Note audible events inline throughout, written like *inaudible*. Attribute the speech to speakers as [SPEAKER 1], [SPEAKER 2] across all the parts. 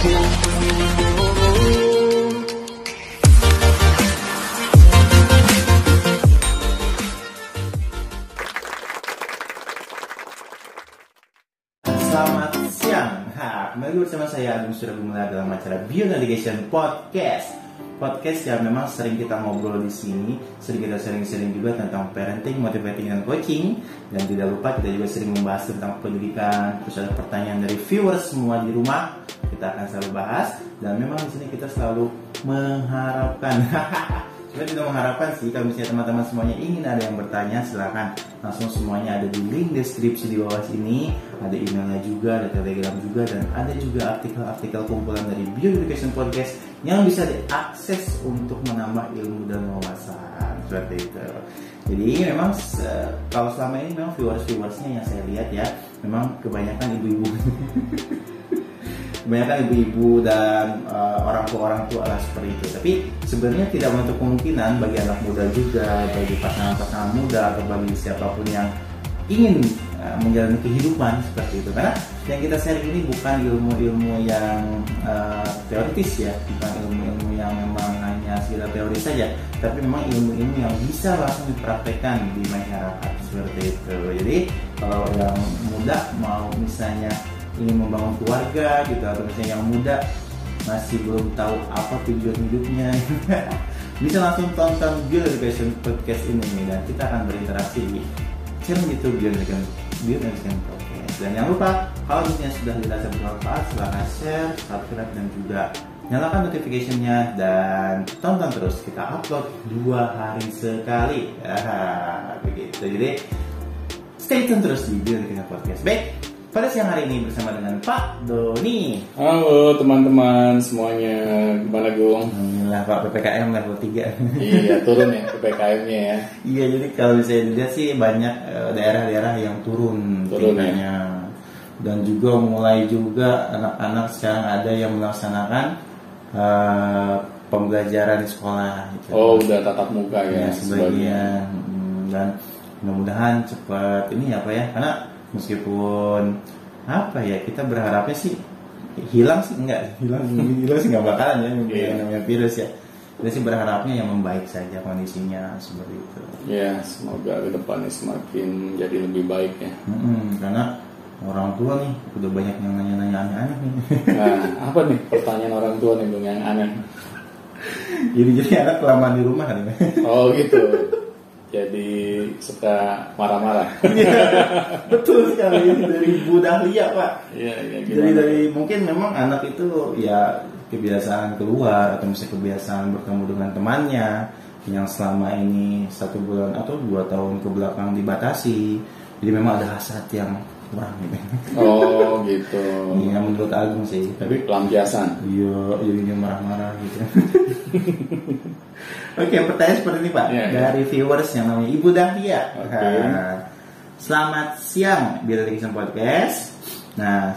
[SPEAKER 1] Selamat siang. Ha, kembali bersama saya Agung Surabaya dalam acara Bio Navigation Podcast. Podcast yang memang sering kita ngobrol di sini, sering kita sering-sering juga tentang parenting, motivating, dan coaching. Dan tidak lupa kita juga sering membahas tentang pendidikan. Terus ada pertanyaan dari viewers semua di rumah, kita akan selalu bahas. Dan memang di sini kita selalu mengharapkan *laughs* Kita tidak mengharapkan sih kalau misalnya teman-teman semuanya ingin ada yang bertanya silahkan langsung semuanya ada di link deskripsi di bawah sini. Ada emailnya juga ada telegram juga dan ada juga artikel-artikel kumpulan dari Bio Education Podcast yang bisa diakses untuk menambah ilmu dan wawasan. Seperti itu. Jadi memang kalau selama ini memang viewers-viewersnya yang saya lihat ya memang kebanyakan ibu-ibu *laughs* kebanyakan ibu-ibu dan uh, orang tua orang tua lah seperti itu. Tapi sebenarnya tidak menutup kemungkinan bagi anak muda juga, bagi pasangan-pasangan muda atau bagi siapa pun yang ingin uh, menjalani kehidupan seperti itu. Karena yang kita share ini bukan ilmu-ilmu yang uh, teoritis ya, bukan ilmu-ilmu yang memang hanya sekedar teori saja, tapi memang ilmu-ilmu yang bisa langsung dipraktekkan di masyarakat seperti itu. Jadi kalau yang muda mau misalnya ingin membangun keluarga gitu atau misalnya yang muda masih belum tahu apa tujuan hidupnya. *laughs* Bisa langsung tonton Bio Education Podcast ini nih dan kita akan berinteraksi di channel YouTube Bio Education Bio Education Podcast. Dan jangan lupa kalau misalnya sudah dirasa bermanfaat silahkan share, subscribe dan juga nyalakan notificationnya dan tonton terus. Kita upload dua hari sekali. *laughs* Ah, begitu. Jadi stay tune terus di Bio Education Podcast. Baik pada siang hari ini bersama dengan Pak Doni.
[SPEAKER 2] Halo teman-teman semuanya, gimana Gung?
[SPEAKER 1] Alhamdulillah Pak PPKM level 3.
[SPEAKER 2] iya turun ya PPKM-nya ya.
[SPEAKER 1] iya jadi kalau saya dilihat sih banyak eh, daerah-daerah yang turun
[SPEAKER 2] Turun, ya?
[SPEAKER 1] tingkatnya. Dan juga mulai juga anak-anak sekarang ada yang melaksanakan eh, pembelajaran di sekolah. Gitu.
[SPEAKER 2] Oh udah tatap muka
[SPEAKER 1] ya
[SPEAKER 2] ya,
[SPEAKER 1] sebagian Hmm, dan mudah-mudahan cepat ini apa ya karena meskipun apa ya kita berharapnya sih hilang sih enggak hilang hilang sih nggak bakalan ya mungkin yang namanya virus ya kita sih berharapnya yang membaik saja kondisinya seperti itu
[SPEAKER 2] Ya semoga ke depannya semakin jadi lebih baik ya.
[SPEAKER 1] Mm-mm, karena orang tua nih udah banyak yang nanya-nanya aneh-aneh nih
[SPEAKER 2] Nah apa nih pertanyaan orang tua nih Gung yang aneh?
[SPEAKER 1] jadi jadi anak kelamaan di rumah kan
[SPEAKER 2] Oh gitu. Jadi suka marah-marah.
[SPEAKER 1] Iya, betul sekali dari Bu Dahlia pak
[SPEAKER 2] Iya iya
[SPEAKER 1] Jadi dari mungkin memang anak itu ya kebiasaan keluar atau misalnya kebiasaan bertemu dengan temannya yang selama ini satu bulan atau dua tahun ke belakang dibatasi. Jadi memang ada hasrat yang kurang gitu.
[SPEAKER 2] Oh gitu.
[SPEAKER 1] Iya menurut Agung sih. Tapi
[SPEAKER 2] Pelampiasan.
[SPEAKER 1] iya jadinya marah-marah gitu. *laughs* Oke pertanyaan seperti ini Pak
[SPEAKER 2] Iya, iya.
[SPEAKER 1] dari viewers yang namanya Ibu Dahlia.
[SPEAKER 2] Oke.
[SPEAKER 1] Nah, selamat siang Bill Dickinson Podcast. Nah,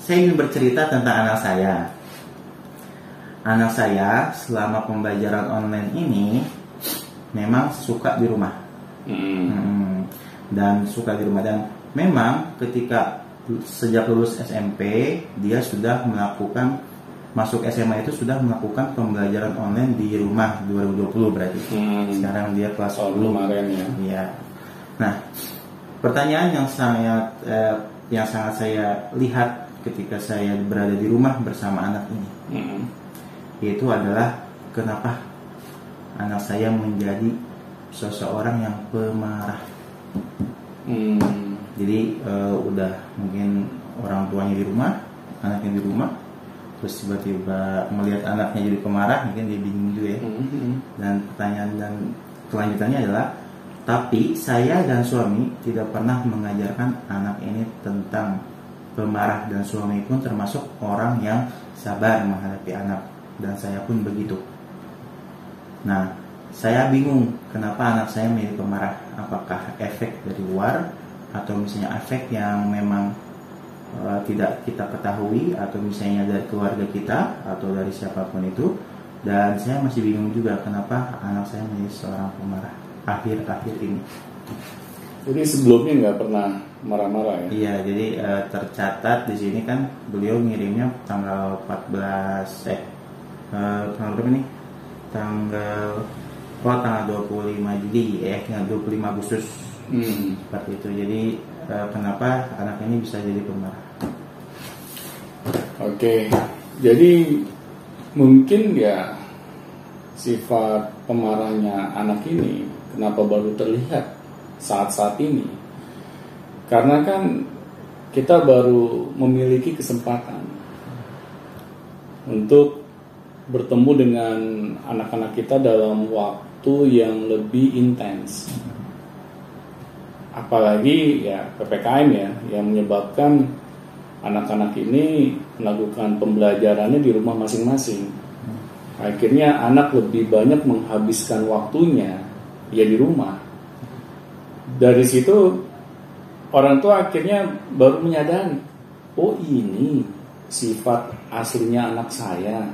[SPEAKER 1] saya ingin bercerita tentang anak saya. Anak saya selama pembelajaran online ini memang suka di rumah.
[SPEAKER 2] Hmm.
[SPEAKER 1] Hmm, dan suka di rumah dan memang ketika sejak lulus SMP dia sudah melakukan masuk SMA itu sudah melakukan pembelajaran online di rumah 2020 berarti.
[SPEAKER 2] Hmm.
[SPEAKER 1] Sekarang dia kelas
[SPEAKER 2] Oh
[SPEAKER 1] 10.
[SPEAKER 2] kemarin ya.
[SPEAKER 1] Iya. Nah, pertanyaan yang sangat eh, yang sangat saya lihat ketika saya berada di rumah bersama anak ini
[SPEAKER 2] Hmm.
[SPEAKER 1] yaitu adalah kenapa anak saya menjadi seseorang yang pemarah.
[SPEAKER 2] Hmm.
[SPEAKER 1] Jadi eh, udah mungkin orang tuanya di rumah, anaknya di rumah, terus tiba-tiba melihat anaknya jadi pemarah, mungkin dia bingung juga ya.
[SPEAKER 2] Hmm.
[SPEAKER 1] Dan pertanyaan dan kelanjutannya adalah, tapi saya dan suami tidak pernah mengajarkan anak ini tentang pemarah dan suami pun termasuk orang yang sabar menghadapi anak dan saya pun begitu. Nah, saya bingung kenapa anak saya menjadi pemarah. Apakah efek dari luar atau misalnya efek yang memang uh, tidak kita ketahui atau misalnya dari keluarga kita atau dari siapa pun itu. Dan saya masih bingung juga kenapa anak saya menjadi seorang pemarah akhir-akhir ini.
[SPEAKER 2] Jadi sebelumnya nggak pernah marah-marah ya?
[SPEAKER 1] Iya, jadi uh, tercatat di sini kan beliau ngirimnya tanggal 14 eh uh, tanggal berapa nih? Tanggal oh tanggal 25 Juli eh tanggal 25 Agustus hmm. seperti itu. Jadi kenapa anak ini bisa jadi pemarah?
[SPEAKER 2] Oke, jadi mungkin ya sifat pemarahnya anak ini kenapa baru terlihat saat-saat ini karena kan kita baru memiliki kesempatan untuk bertemu dengan anak-anak kita dalam waktu yang lebih intens apalagi ya PPKM ya yang menyebabkan anak-anak ini melakukan pembelajarannya di rumah masing-masing. Akhirnya anak lebih banyak menghabiskan waktunya ya di rumah. Dari situ orang tua akhirnya baru menyadari oh ini sifat aslinya anak saya.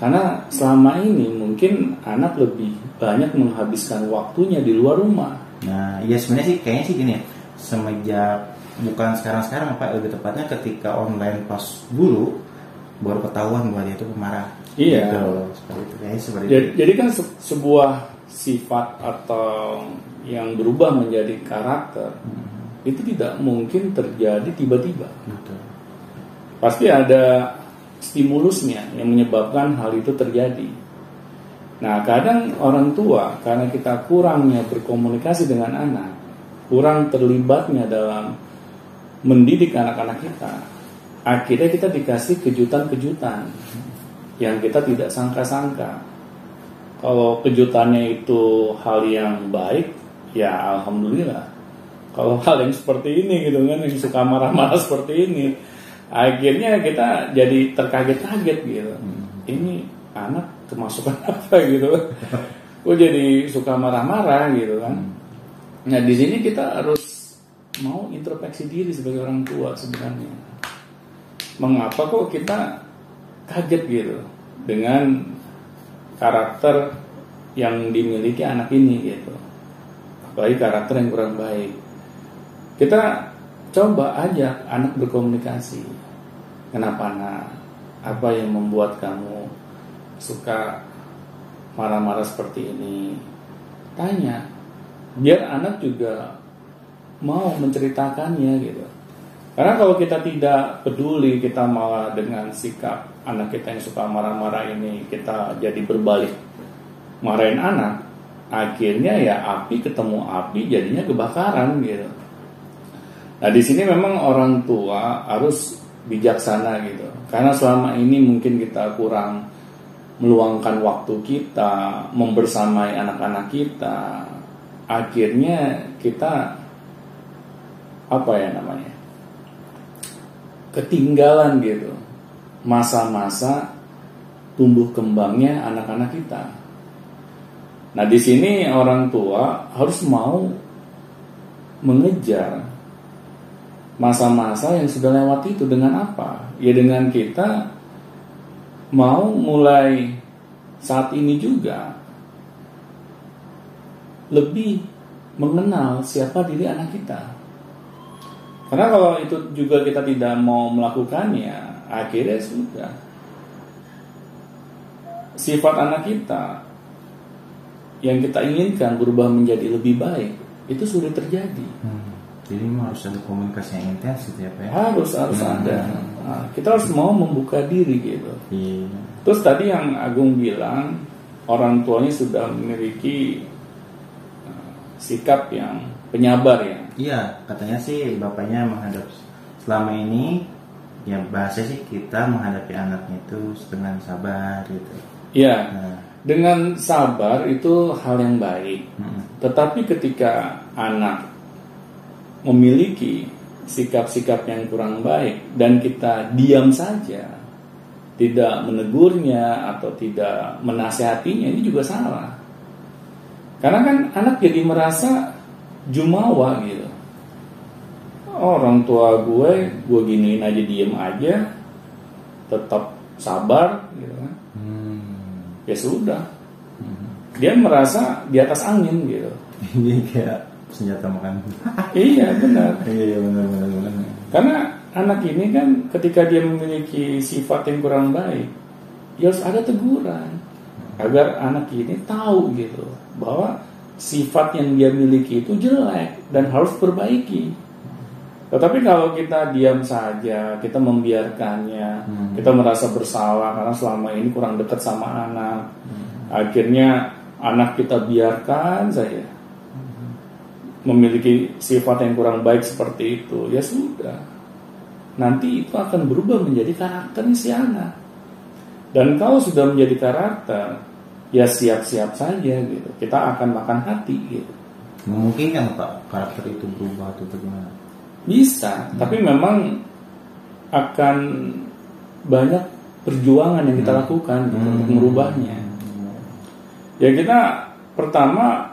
[SPEAKER 2] Karena selama ini mungkin anak lebih banyak menghabiskan waktunya di luar rumah
[SPEAKER 1] nah ya sebenarnya sih kayaknya sih gini ya semenjak bukan sekarang-sekarang apa lebih tepatnya ketika online pas dulu baru ketahuan bahwa dia itu pemarah
[SPEAKER 2] iya gitu, seperti itu kayaknya seperti jadi, itu. jadi kan se sebuah sifat atau yang berubah menjadi karakter hmm. itu tidak mungkin terjadi tiba-tiba. Pasti ada stimulusnya yang menyebabkan hal itu terjadi. Nah, kadang orang tua karena kita kurangnya berkomunikasi dengan anak, kurang terlibatnya dalam mendidik anak-anak kita, akhirnya kita dikasih kejutan-kejutan yang kita tidak sangka-sangka. Kalau kejutannya itu hal yang baik, ya alhamdulillah kalau hal yang seperti ini gitu kan yang suka marah-marah seperti ini akhirnya kita jadi terkaget-kaget gitu hmm. ini anak kemasukan *laughs* apa gitu. Kok jadi suka marah-marah gitu kan. Hmm. nah di sini kita harus mau introspeksi diri sebagai orang tua sebenarnya. Mengapa kok kita kaget gitu dengan karakter yang dimiliki anak ini gitu. Apalagi karakter yang kurang baik. Kita coba aja anak berkomunikasi. Kenapa nak? Apa yang membuat kamu suka marah-marah seperti ini tanya. Biar anak juga mau menceritakannya gitu. Karena kalau kita tidak peduli kita malah dengan sikap anak kita yang suka marah-marah ini kita jadi berbalik. Marahin anak akhirnya ya api ketemu api jadinya kebakaran gitu. Nah di sini memang orang tua harus bijaksana gitu, karena selama ini mungkin kita kurang meluangkan waktu kita, membersamai anak-anak kita, akhirnya kita apa ya namanya ketinggalan gitu masa-masa tumbuh kembangnya anak-anak kita Nah di sini orang tua harus mau mengejar masa-masa yang sudah lewat itu dengan apa? Ya dengan kita mau mulai saat ini juga lebih mengenal siapa diri anak kita. Karena kalau itu juga kita tidak mau melakukannya, akhirnya sudah sifat anak kita yang kita inginkan berubah menjadi lebih baik itu sulit terjadi. Hmm.
[SPEAKER 1] Jadi harus ada komunikasi yang intens gitu ya Pak? Ya?
[SPEAKER 2] Harus harus hmm. ada. Nah, kita harus mau membuka diri gitu. Iya. Terus tadi yang Agung bilang orang tuanya sudah memiliki uh, sikap yang penyabar ya.
[SPEAKER 1] Iya, katanya sih bapaknya menghadap selama ini ya bahasa sih kita menghadapi anaknya itu dengan sabar gitu.
[SPEAKER 2] Iya. Nah, dengan sabar itu hal yang baik. Hmm. Tetapi ketika anak memiliki sikap-sikap yang kurang baik dan kita diam saja, tidak menegurnya atau tidak menasehatinya ini juga salah. Karena kan anak jadi merasa jumawa gitu. Orang tua gue, gue giniin aja diem aja, tetap sabar gitu kan. Ya sudah. Dia merasa di atas angin gitu. *laughs*
[SPEAKER 1] Ini kayak senjata makan. *laughs*
[SPEAKER 2] iya benar.
[SPEAKER 1] iya benar benar benar.
[SPEAKER 2] Karena anak ini kan ketika dia memiliki sifat yang kurang baik, ya harus ada teguran agar anak ini tahu gitu bahwa sifat yang dia miliki itu jelek dan harus perbaiki. Tetapi kalau kita diam saja, kita membiarkannya, hmm. kita merasa bersalah karena selama ini kurang dekat sama anak, hmm. akhirnya anak kita biarkan saja. Memiliki sifat yang kurang baik seperti itu, ya sudah. Nanti itu akan berubah menjadi karakter si anak. Dan kalau sudah menjadi karakter, ya siap-siap saja gitu. Kita akan makan hati gitu.
[SPEAKER 1] Mungkin kan Pak karakter itu berubah atau bagaimana?
[SPEAKER 2] Bisa, hmm. tapi memang akan banyak perjuangan yang kita hmm. lakukan gitu, hmm. untuk merubahnya. Ya kita pertama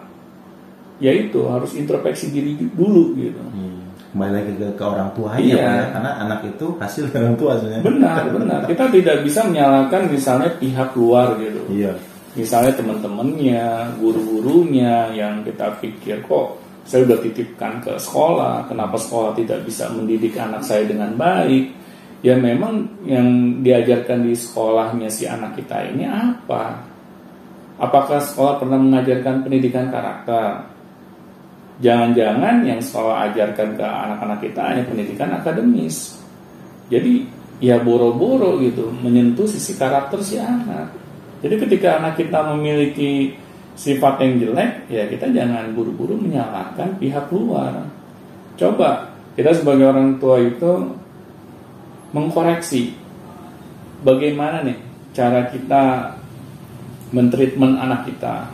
[SPEAKER 2] yaitu harus introspeksi diri dulu gitu.
[SPEAKER 1] Hmm. Kembali lagi ke, ke orang tua iya. ya, karena anak itu hasil orang tua sebenarnya.
[SPEAKER 2] Benar, *laughs* benar. Kita tidak bisa menyalahkan misalnya pihak luar gitu.
[SPEAKER 1] Iya.
[SPEAKER 2] Misalnya teman-temannya, guru-gurunya yang kita pikir kok saya sudah titipkan ke sekolah, kenapa sekolah tidak bisa mendidik anak saya dengan baik? Ya memang yang diajarkan di sekolahnya si anak kita ini apa? Apakah sekolah pernah mengajarkan pendidikan karakter? Jangan-jangan yang sekolah ajarkan ke anak-anak kita hanya pendidikan akademis. Jadi ya boro-boro gitu menyentuh sisi karakter si anak. Jadi ketika anak kita memiliki sifat yang jelek, ya kita jangan buru-buru menyalahkan pihak luar. Coba kita sebagai orang tua itu mengkoreksi bagaimana nih cara kita mentreatment anak kita.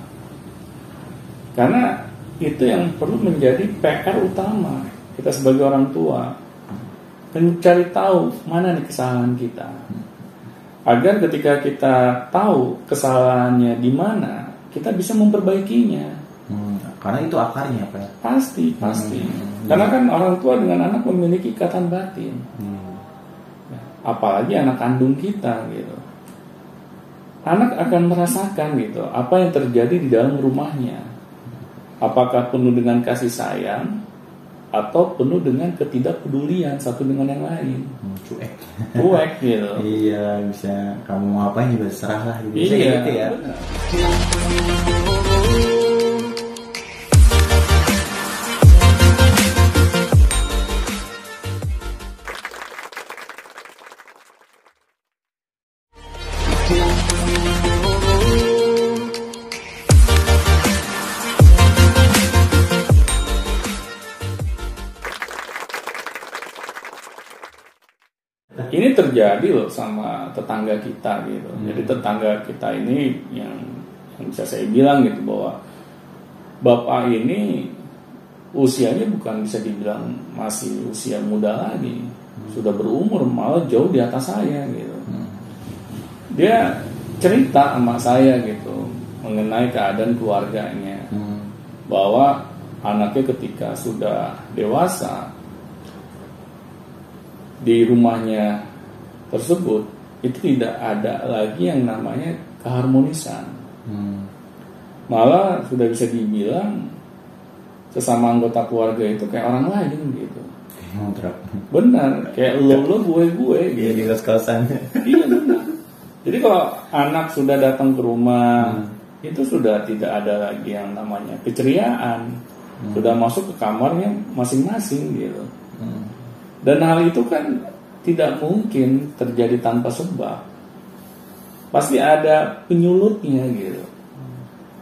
[SPEAKER 2] Karena itu yang perlu menjadi PR utama kita sebagai orang tua. Mencari tahu mana nih kesalahan kita. Agar ketika kita tahu kesalahannya di mana, kita bisa memperbaikinya.
[SPEAKER 1] Hmm, karena itu akarnya apa ya?
[SPEAKER 2] Pasti, pasti. Hmm, karena kan orang tua dengan anak memiliki ikatan batin. Hmm. Ya, apalagi anak kandung kita gitu. Anak akan merasakan gitu apa yang terjadi di dalam rumahnya. Apakah penuh dengan kasih sayang atau penuh dengan ketidakpedulian satu dengan yang lain.
[SPEAKER 1] Hmm, cuek.
[SPEAKER 2] Cuek gitu. *laughs*
[SPEAKER 1] iya, bisa kamu mau ngapain juga serah lah gitu. Bisa
[SPEAKER 2] iya,
[SPEAKER 1] gitu ya.
[SPEAKER 2] Terjadi loh sama tetangga kita gitu. Hmm. Jadi tetangga kita ini yang, yang bisa saya bilang gitu bahwa bapak ini usianya bukan bisa dibilang masih usia muda lagi, hmm. sudah berumur malah jauh di atas saya gitu. Hmm. Dia cerita sama saya gitu mengenai keadaan keluarganya hmm. bahwa anaknya ketika sudah dewasa di rumahnya tersebut itu tidak ada lagi yang namanya keharmonisan. Hmm. Malah sudah bisa dibilang sesama anggota keluarga itu kayak orang lain gitu.
[SPEAKER 1] Ngontrak.
[SPEAKER 2] Benar, kayak lo lo gue gue
[SPEAKER 1] gitu. Iya di kos kosan.
[SPEAKER 2] iya benar. Jadi kalau anak sudah datang ke rumah hmm. itu sudah tidak ada lagi yang namanya keceriaan. Hmm. Sudah masuk ke kamarnya masing-masing gitu. Hmm. Dan hal itu kan tidak mungkin terjadi tanpa sebab. Pasti ada penyulutnya gitu.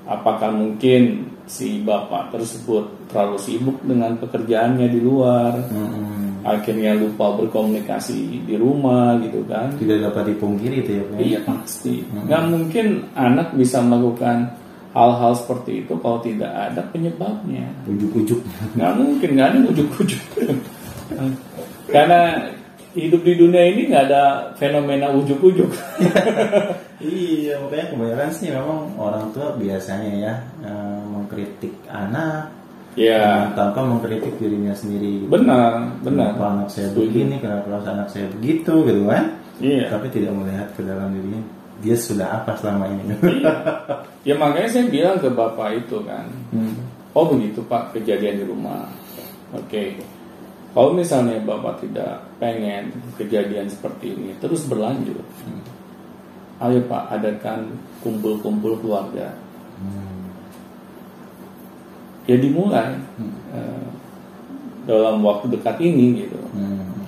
[SPEAKER 2] Apakah mungkin si bapak tersebut terlalu sibuk dengan pekerjaannya di luar, hmm. akhirnya lupa berkomunikasi di rumah gitu kan?
[SPEAKER 1] Tidak dapat dipungkiri itu ya.
[SPEAKER 2] Pak? Iya pasti. Hmm. Gak mungkin anak bisa melakukan hal-hal seperti itu kalau tidak ada penyebabnya.
[SPEAKER 1] Ujuk-ujuk.
[SPEAKER 2] Gak mungkin, gak ada ujuk-ujuk. *laughs* Karena hidup di dunia ini nggak ada fenomena ujuk-ujuk. *laughs*
[SPEAKER 1] iya, makanya kebanyakan sih memang orang tua biasanya ya eh, mengkritik anak,
[SPEAKER 2] ya
[SPEAKER 1] tanpa mengkritik dirinya sendiri.
[SPEAKER 2] Gitu. Benar, benar.
[SPEAKER 1] Kenapa anak saya begini, kenapa anak saya begitu, gitu kan?
[SPEAKER 2] Iya.
[SPEAKER 1] Tapi tidak melihat ke dalam dirinya dia sudah apa selama ini.
[SPEAKER 2] iya. Ya makanya saya bilang ke bapak itu kan, hmm. oh begitu pak kejadian di rumah oke okay. Kalau misalnya bapak tidak pengen kejadian seperti ini terus berlanjut hmm. ayo pak adakan kumpul-kumpul keluarga hmm. ya dimulai hmm. uh, dalam waktu dekat ini gitu hmm.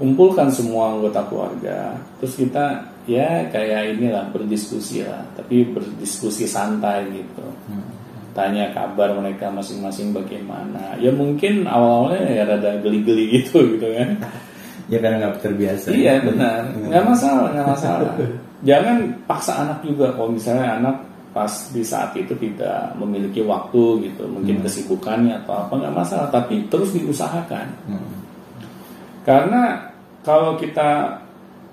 [SPEAKER 2] kumpulkan semua anggota keluarga terus kita ya kayak inilah berdiskusi lah tapi berdiskusi santai gitu hmm. Tanya kabar mereka masing-masing bagaimana. Ya mungkin awal-awalnya ya rada geli-geli gitu gitu kan. *laughs*
[SPEAKER 1] Ya karena nggak terbiasa
[SPEAKER 2] iya ya. benar. Nggak masalah nggak masalah. Jangan paksa anak juga. Kalau misalnya anak pas di saat itu tidak memiliki waktu gitu mungkin hmm. kesibukannya atau apa nggak masalah. Tapi terus diusahakan. Hmm. karena kalau kita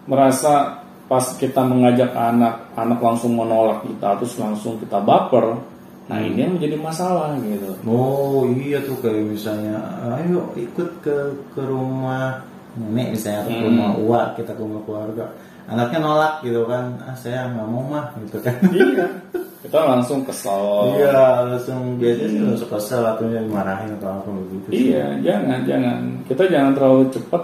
[SPEAKER 2] merasa pas kita mengajak anak anak langsung menolak kita terus langsung kita baper nah ini yang menjadi masalah gitu.
[SPEAKER 1] Oh iya tuh kayak misalnya ayo ikut ke ke rumah nenek misalnya atau ke rumah hmm. uak kita ke rumah keluarga. Anaknya nolak gitu kan. Ah, saya nggak mau mah gitu kan.
[SPEAKER 2] Iya. Kita langsung kesal
[SPEAKER 1] iya langsung biasanya sih langsung kesal atau dimarahin atau apa begitu
[SPEAKER 2] iya jangan jangan. Kita jangan terlalu cepat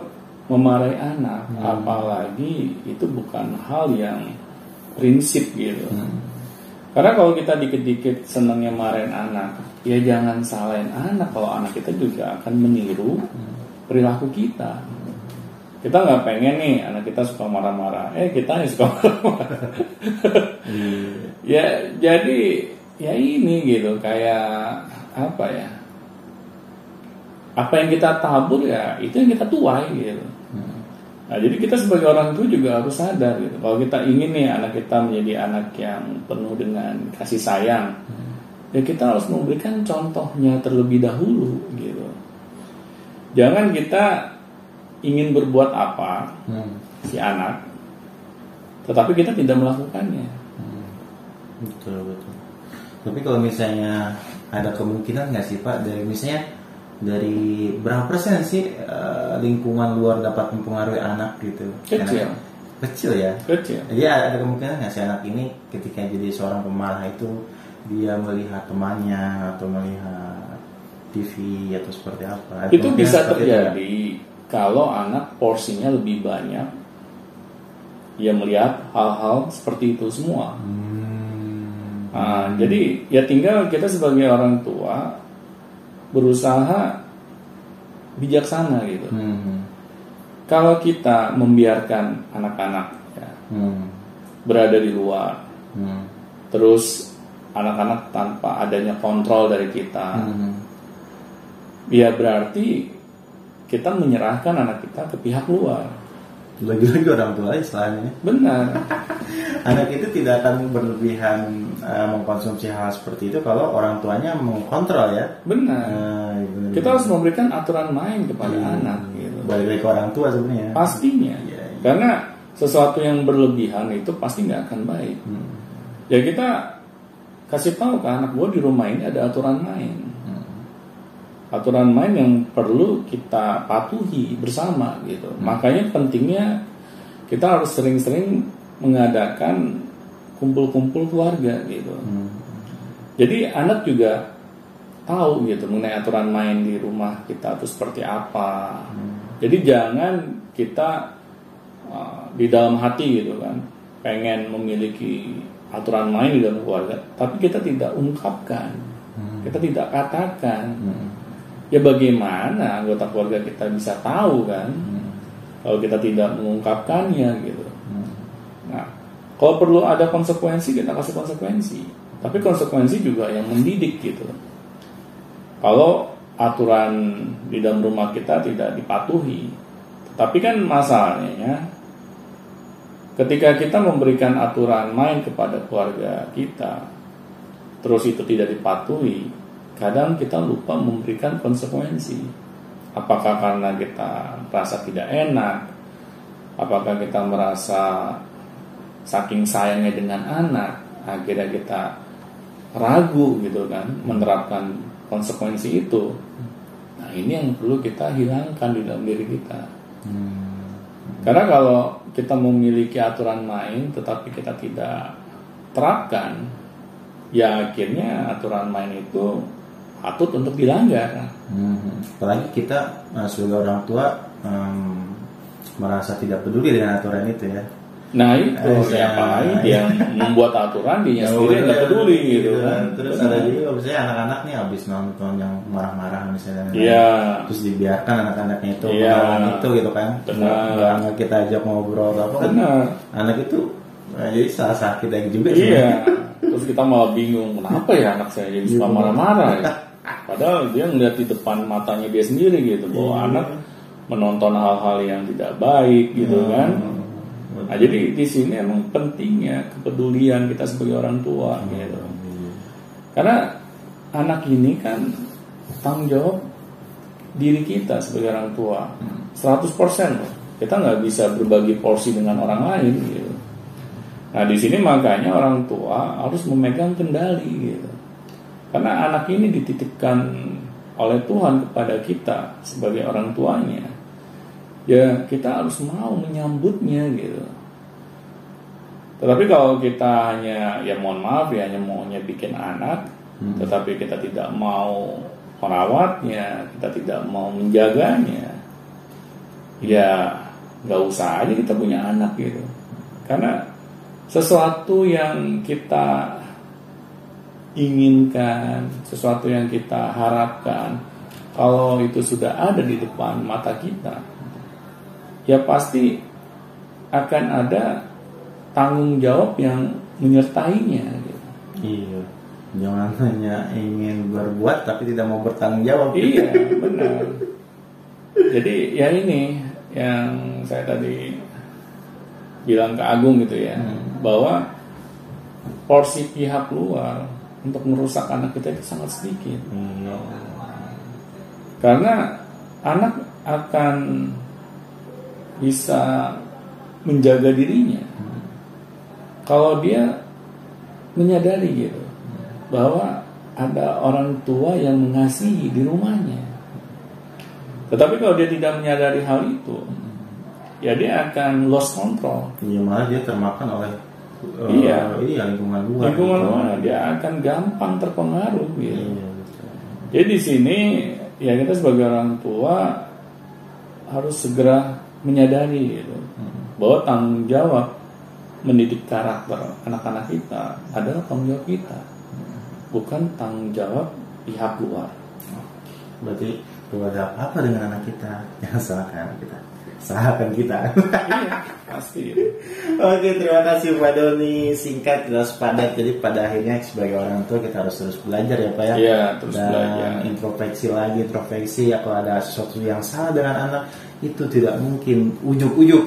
[SPEAKER 2] memarahi anak, hmm. apalagi itu bukan hal yang prinsip gitu. Hmm. Karena kalau kita dikit-dikit senangnya marahin anak, ya jangan salahin anak kalau anak kita juga akan meniru hmm. perilaku kita. Kita nggak pengen nih anak kita suka marah-marah, eh kita yang suka marah-marah. hmm. ya jadi ya ini gitu kayak apa ya? Apa yang kita tabur ya itu yang kita tuai gitu. Nah, jadi kita sebagai orang tua juga harus sadar gitu. Kalau kita ingin nih anak kita menjadi anak yang penuh dengan kasih sayang, hmm. ya kita harus memberikan contohnya terlebih dahulu gitu. Jangan kita ingin berbuat apa hmm. si anak, tetapi kita tidak melakukannya. Hmm.
[SPEAKER 1] Betul betul. Tapi kalau misalnya ada kemungkinan nggak sih Pak dari misalnya dari berapa persen sih uh, lingkungan luar dapat mempengaruhi anak gitu?
[SPEAKER 2] Kecil.
[SPEAKER 1] Karena, kecil ya.
[SPEAKER 2] Kecil.
[SPEAKER 1] Jadi ada kemungkinan nggak si anak ini ketika jadi seorang pemarah itu dia melihat temannya atau melihat TV atau seperti apa?
[SPEAKER 2] Itu bisa terjadi itu, kalau anak porsinya lebih banyak. Ia melihat hal-hal seperti itu semua. Hmm. Nah, jadi ya tinggal kita sebagai orang tua berusaha bijaksana gitu. Hmm. Kalau kita membiarkan anak-anak ya, hmm. berada di luar, hmm. terus anak-anak tanpa adanya kontrol dari kita, hmm. ya berarti kita menyerahkan anak kita ke pihak luar
[SPEAKER 1] lagi-lagi orang tua istilahnya
[SPEAKER 2] benar *laughs*
[SPEAKER 1] anak itu tidak akan berlebihan uh, mengkonsumsi hal seperti itu kalau orang tuanya mengkontrol ya
[SPEAKER 2] benar uh, kita harus memberikan aturan main kepada hmm. anak gitu.
[SPEAKER 1] balik lagi ke orang tua sebenarnya
[SPEAKER 2] pastinya ya, ya. karena sesuatu yang berlebihan itu pasti nggak akan baik hmm. ya kita kasih tahu ke anak gue di rumah ini ada aturan main aturan main yang perlu kita patuhi bersama gitu. Hmm. Makanya pentingnya kita harus sering-sering mengadakan kumpul-kumpul keluarga gitu. Hmm. Jadi anak juga tahu gitu mengenai aturan main di rumah kita itu seperti apa. Hmm. Jadi jangan kita uh, di dalam hati gitu kan pengen memiliki aturan main di dalam keluarga, tapi kita tidak ungkapkan, hmm. kita tidak katakan. Hmm ya bagaimana anggota keluarga kita bisa tahu kan hmm. kalau kita tidak mengungkapkannya gitu kalau perlu ada konsekuensi kita kasih konsekuensi tapi konsekuensi juga yang mendidik gitu kalau aturan di dalam rumah kita tidak dipatuhi tapi kan masalahnya ya ketika kita memberikan aturan main kepada keluarga kita terus itu tidak dipatuhi kadang kita lupa memberikan konsekuensi. Apakah karena kita merasa tidak enak? Apakah kita merasa saking sayangnya dengan anak, akhirnya kita ragu gitu kan menerapkan konsekuensi itu. Nah ini yang perlu kita hilangkan di dalam diri kita. Hmm. Karena kalau kita memiliki aturan main tetapi kita tidak terapkan, ya akhirnya aturan main itu patut untuk dilanggar.
[SPEAKER 1] Hmm. Apalagi kita uh, sebagai orang tua um, merasa tidak peduli dengan aturan itu ya.
[SPEAKER 2] Nah itu siapa ya, dia membuat aturan dia ya, sendiri nggak peduli gitu, gitu kan.
[SPEAKER 1] Terus ada juga misalnya anak-anak nih habis nonton yang marah-marah misalnya.
[SPEAKER 2] Iya.
[SPEAKER 1] Terus dibiarkan anak-anaknya itu
[SPEAKER 2] ya.
[SPEAKER 1] itu gitu kan. Benar. Nggak kita ajak ngobrol apa kan. Anak itu nah, jadi salah sakit lagi juga.
[SPEAKER 2] Iya. Terus kita malah bingung kenapa ya anak saya jadi suka marah-marah ya. Padahal dia ngeliat di depan matanya dia sendiri gitu bahwa iya. anak menonton hal-hal yang tidak baik gitu kan Nah, jadi di sini emang pentingnya kepedulian kita sebagai orang tua hmm. gitu. Karena anak ini kan tanggung jawab diri kita sebagai orang tua 100% loh. Kita nggak bisa berbagi porsi dengan orang lain gitu. Nah di sini makanya orang tua harus memegang kendali gitu. Karena anak ini dititipkan oleh Tuhan kepada kita sebagai orang tuanya ya kita harus mau menyambutnya gitu. Tetapi kalau kita hanya ya mohon maaf ya hanya maunya bikin anak, hmm. tetapi kita tidak mau merawatnya, kita tidak mau menjaganya, ya nggak usah aja kita punya anak gitu. Karena sesuatu yang kita inginkan, sesuatu yang kita harapkan, kalau itu sudah ada di depan mata kita, ya pasti akan ada tanggung jawab yang menyertainya. Gitu.
[SPEAKER 1] Iya, jangan hanya ingin berbuat tapi tidak mau bertanggung jawab.
[SPEAKER 2] Iya, benar. Jadi ya ini yang saya tadi bilang ke Agung gitu ya, hmm. bahwa porsi pihak luar untuk merusak anak kita itu sangat sedikit. Hmm. Karena anak akan bisa menjaga dirinya. Kalau dia menyadari gitu bahwa ada orang tua yang mengasihi di rumahnya. Tetapi kalau dia tidak menyadari hal itu ya dia akan lost control.
[SPEAKER 1] Iya malah dia termakan oleh
[SPEAKER 2] uh, iya.
[SPEAKER 1] iya lingkungan luar.
[SPEAKER 2] Lingkungan luar dia akan gampang terpengaruh gitu. Iya, jadi di sini ya kita sebagai orang tua harus segera menyadari gitu. Hmm. bahwa tanggung jawab mendidik karakter anak-anak kita adalah tanggung jawab kita hmm. bukan tanggung jawab pihak luar.
[SPEAKER 1] Berarti kalau ada apa-apa dengan anak kita? *laughs* Jangan salahkan kita. Salahkan kita.
[SPEAKER 2] Iya, pasti.
[SPEAKER 1] Oke terima kasih Pak Doni. Singkat jelas padat. Jadi pada akhirnya sebagai orang tua kita harus terus belajar ya Pak ya.
[SPEAKER 2] Iya terus
[SPEAKER 1] dan
[SPEAKER 2] belajar.
[SPEAKER 1] introspeksi lagi introspeksi ya kalau ada sesuatu yang salah dengan anak itu tidak mungkin ujuk-ujuk.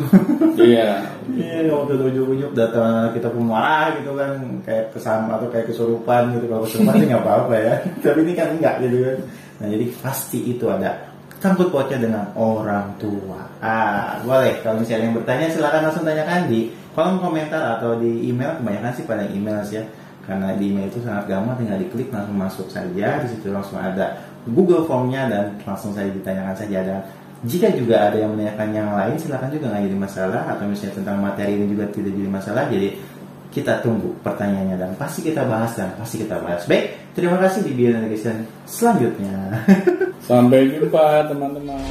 [SPEAKER 2] Iya. *laughs*
[SPEAKER 1] Iya, waktu itu ujuk-ujuk datang kita pemarah gitu kan, kayak kesama atau kayak kesurupan gitu. Kalau kesurupan sih nggak apa-apa ya. *laughs* Tapi ini kan enggak gitu kan. Nah jadi pasti itu ada sangkut pautnya dengan orang tua. Ah, boleh. Kalau misalnya yang bertanya silakan langsung tanyakan di kolom komentar atau di email. Kebanyakan sih pada email sih ya. Karena di email itu sangat gampang, tinggal diklik langsung masuk saja. Di situ langsung ada Google Formnya dan langsung saja ditanyakan saja dan jika juga ada yang menanyakan yang lain, silahkan juga nggak jadi masalah atau misalnya tentang materi ini juga tidak jadi masalah. Jadi kita tunggu pertanyaannya dan pasti kita bahas dan pasti kita bahas. Baik, terima kasih di Beyond Education selanjutnya. *laughs*
[SPEAKER 2] Sampai jumpa teman-teman.